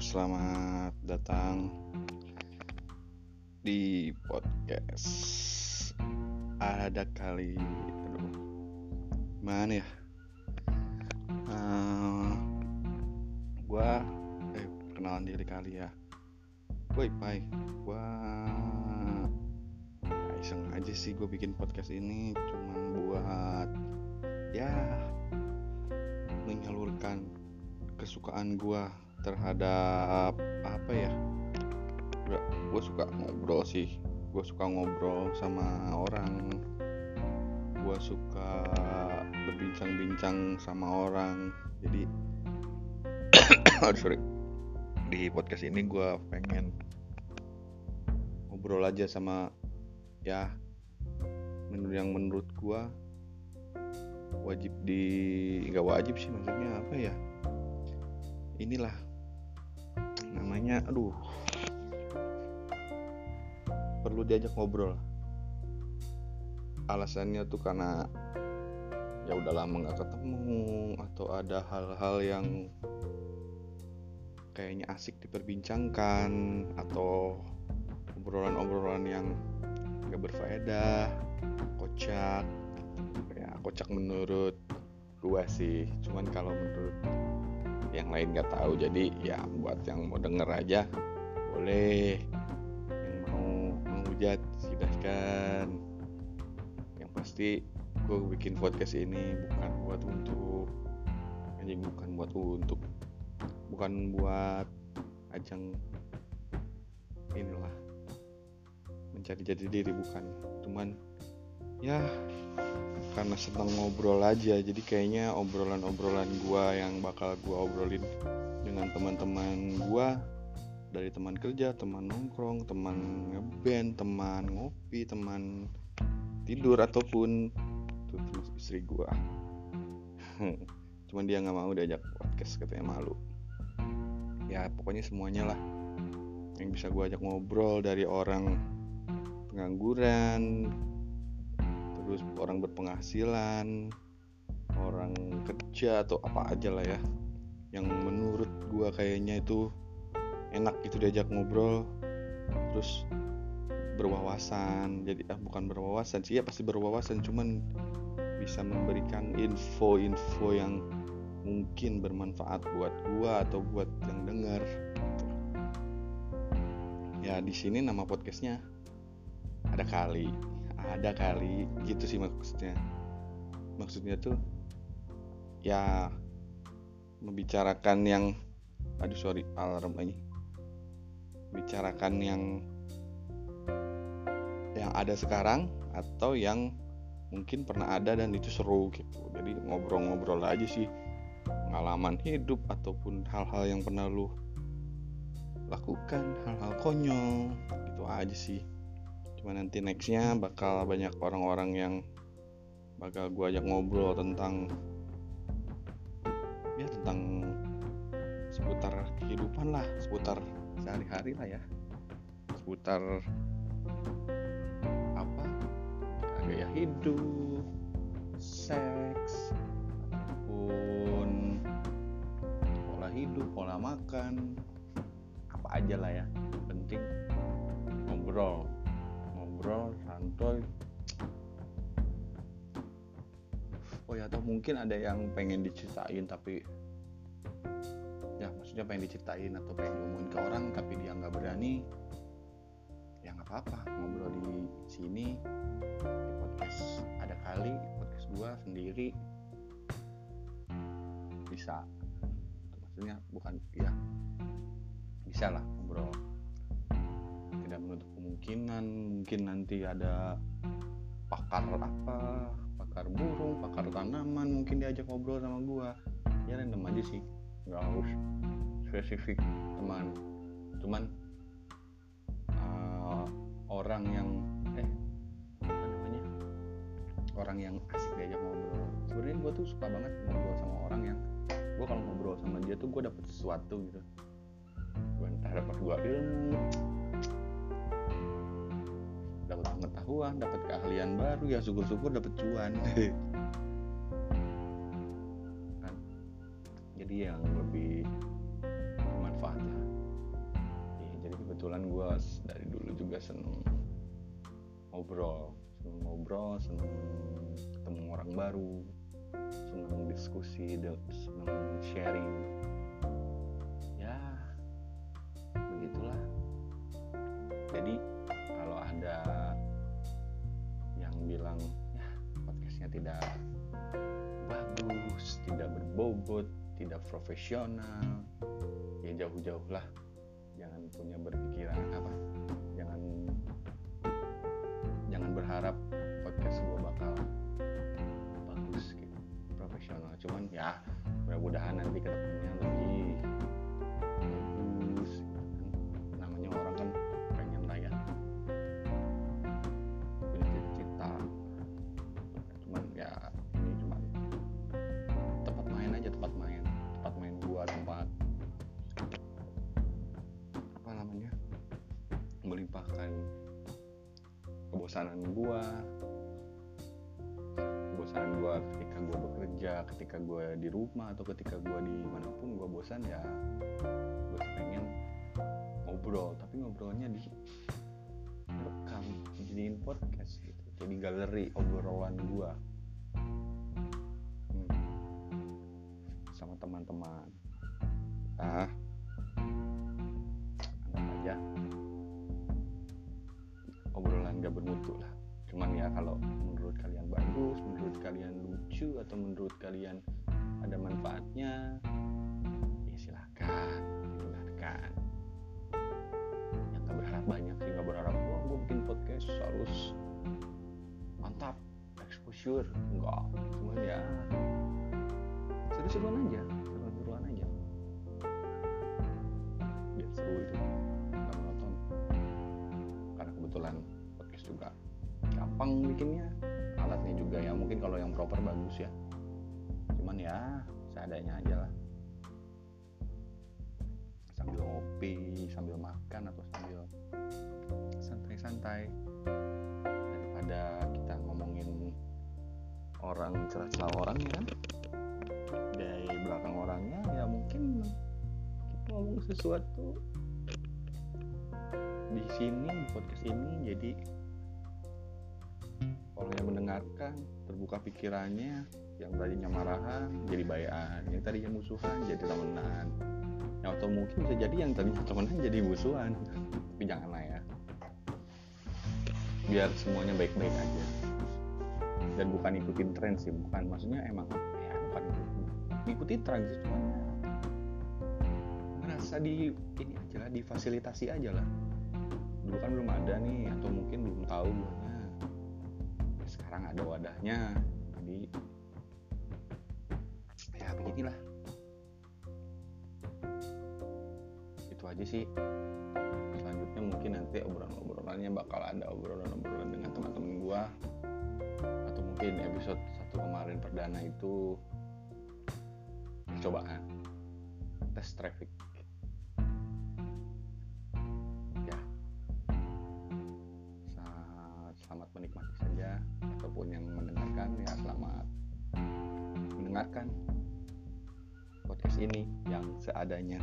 selamat datang di podcast. Ada kali aduh. Mana ya? Uh, gua eh kenalan diri kali ya. Gue Ipai gua ya, iseng aja sih gue bikin podcast ini. Cuman buat ya menyalurkan kesukaan gua terhadap apa ya gue suka ngobrol sih. Gue suka ngobrol sama orang. Gue suka berbincang-bincang sama orang. Jadi sorry. Di podcast ini gue pengen ngobrol aja sama ya menurut yang menurut gue wajib di nggak wajib sih maksudnya apa ya inilah namanya aduh. Perlu diajak ngobrol. Alasannya tuh karena ya udah lama nggak ketemu atau ada hal-hal yang kayaknya asik diperbincangkan atau obrolan-obrolan yang gak berfaedah kocak. Ya kocak menurut gua sih. Cuman kalau menurut yang lain nggak tahu. Jadi ya buat yang mau denger aja boleh. Yang mau menghujat silahkan. Yang pasti gue bikin podcast ini bukan buat untuk anjing bukan buat untuk bukan buat ajang inilah mencari jati diri bukan. Cuman ya karena senang ngobrol aja jadi kayaknya obrolan-obrolan gua yang bakal gua obrolin dengan teman-teman gua dari teman kerja, teman nongkrong, teman ngeband, teman ngopi, teman tidur ataupun termasuk istri gua. Cuman dia nggak mau diajak podcast katanya malu. Ya pokoknya semuanya lah yang bisa gua ajak ngobrol dari orang pengangguran, terus orang berpenghasilan orang kerja atau apa aja lah ya. Yang menurut gua kayaknya itu enak itu diajak ngobrol terus berwawasan. Jadi ah, bukan berwawasan sih ya pasti berwawasan cuman bisa memberikan info-info yang mungkin bermanfaat buat gua atau buat yang dengar. Ya di sini nama podcastnya ada kali ada kali gitu sih maksudnya. Maksudnya tuh ya membicarakan yang aduh sorry alarm lagi. Bicarakan yang yang ada sekarang atau yang mungkin pernah ada dan itu seru gitu. Jadi ngobrol-ngobrol aja sih. Pengalaman hidup ataupun hal-hal yang pernah lu lakukan hal-hal konyol gitu aja sih cuma nanti nextnya bakal banyak orang-orang yang bakal gue ajak ngobrol tentang ya tentang seputar kehidupan lah seputar sehari-hari lah ya. Seputar apa? Gaya hidup seks ataupun pola hidup pola makan apa aja lah ya penting ngobrol ngobrol santuy oh ya atau mungkin ada yang pengen diceritain tapi ya maksudnya pengen diceritain atau pengen ngomongin ke orang tapi dia nggak berani ya nggak apa-apa. Ngobrol di sini di podcast ada kali podcast gua sendiri. Bisa. Maksudnya bukan ya bisa lah ngobrol tidak menutup kemungkinan. Mungkin nanti ada pakar apa pakar burung pakar tanaman mungkin diajak ngobrol sama gua. Ya random aja sih. Nggak harus spesifik teman. Cuman uh, orang yang eh apa namanya orang yang asik diajak ngobrol. Sebenarnya gua tuh suka banget ngobrol sama orang yang gua kalau ngobrol sama dia tuh gua dapet sesuatu gitu. Gua entah dapat gua ilmu dapat pengetahuan dapat keahlian baru ya syukur-syukur dapat cuan. Kan? Jadi yang lebih bermanfaat lah kebetulan gue dari dulu juga seneng ngobrol. Seneng ngobrol seneng ketemu orang baru seneng diskusi seneng sharing. Ya begitulah. Jadi podcastnya tidak bagus tidak berbobot tidak profesional. Ya jauh-jauh lah. Jangan punya berpikiran apa jangan jangan berharap podcast gue bakal bagus gitu. Profesional. Cuman ya mudah-mudahan nanti ke depannya kebosanan gua. Kebosanan gua ketika gua bekerja ketika gua di rumah atau ketika gua di mana pun gua bosan ya gua pengen ngobrol tapi ngobrolnya di rekam jadiin podcast gitu. Jadi galeri obrolan gua. Hmm. sama teman-teman. Ah obrolan gak bermutu lah. Cuman ya kalau menurut kalian bagus menurut kalian lucu atau menurut kalian ada manfaatnya ya silahkan didengarkan. Yang gak berharap banyak sih gak berharap wah gue bikin podcast harus mantap exposure enggak cuman ya seru-seruan aja bikinnya alatnya juga ya mungkin kalau yang proper bagus ya. Cuman ya seadanya aja lah. Sambil ngopi sambil makan atau sambil santai-santai. Daripada kita ngomongin orang celah-celah orang ya kan. Dari belakang orangnya ya mungkin kita ngomong sesuatu di sini podcast ini jadi orang yang mendengarkan terbuka pikirannya yang tadinya marahan jadi bayan yang tadinya musuhan jadi temenan. Ya, atau mungkin bisa jadi yang tadinya temenan jadi musuhan. Tapi janganlah ya. Biar semuanya baik-baik aja. Dan bukan ikutin tren sih bukan. Maksudnya emang ya bukan ikutin tren sih cuman ngerasa di ini aja lah difasilitasi aja lah. Dulu kan belum ada nih atau mungkin belum tahu ya, sekarang ada wadahnya jadi ya beginilah. Itu aja sih. Selanjutnya mungkin nanti obrolan-obrolannya bakal ada obrolan-obrolan dengan teman-teman gua. Atau mungkin episode satu kemarin perdana itu percobaan tes traffic mendengarkan podcast ini yang seadanya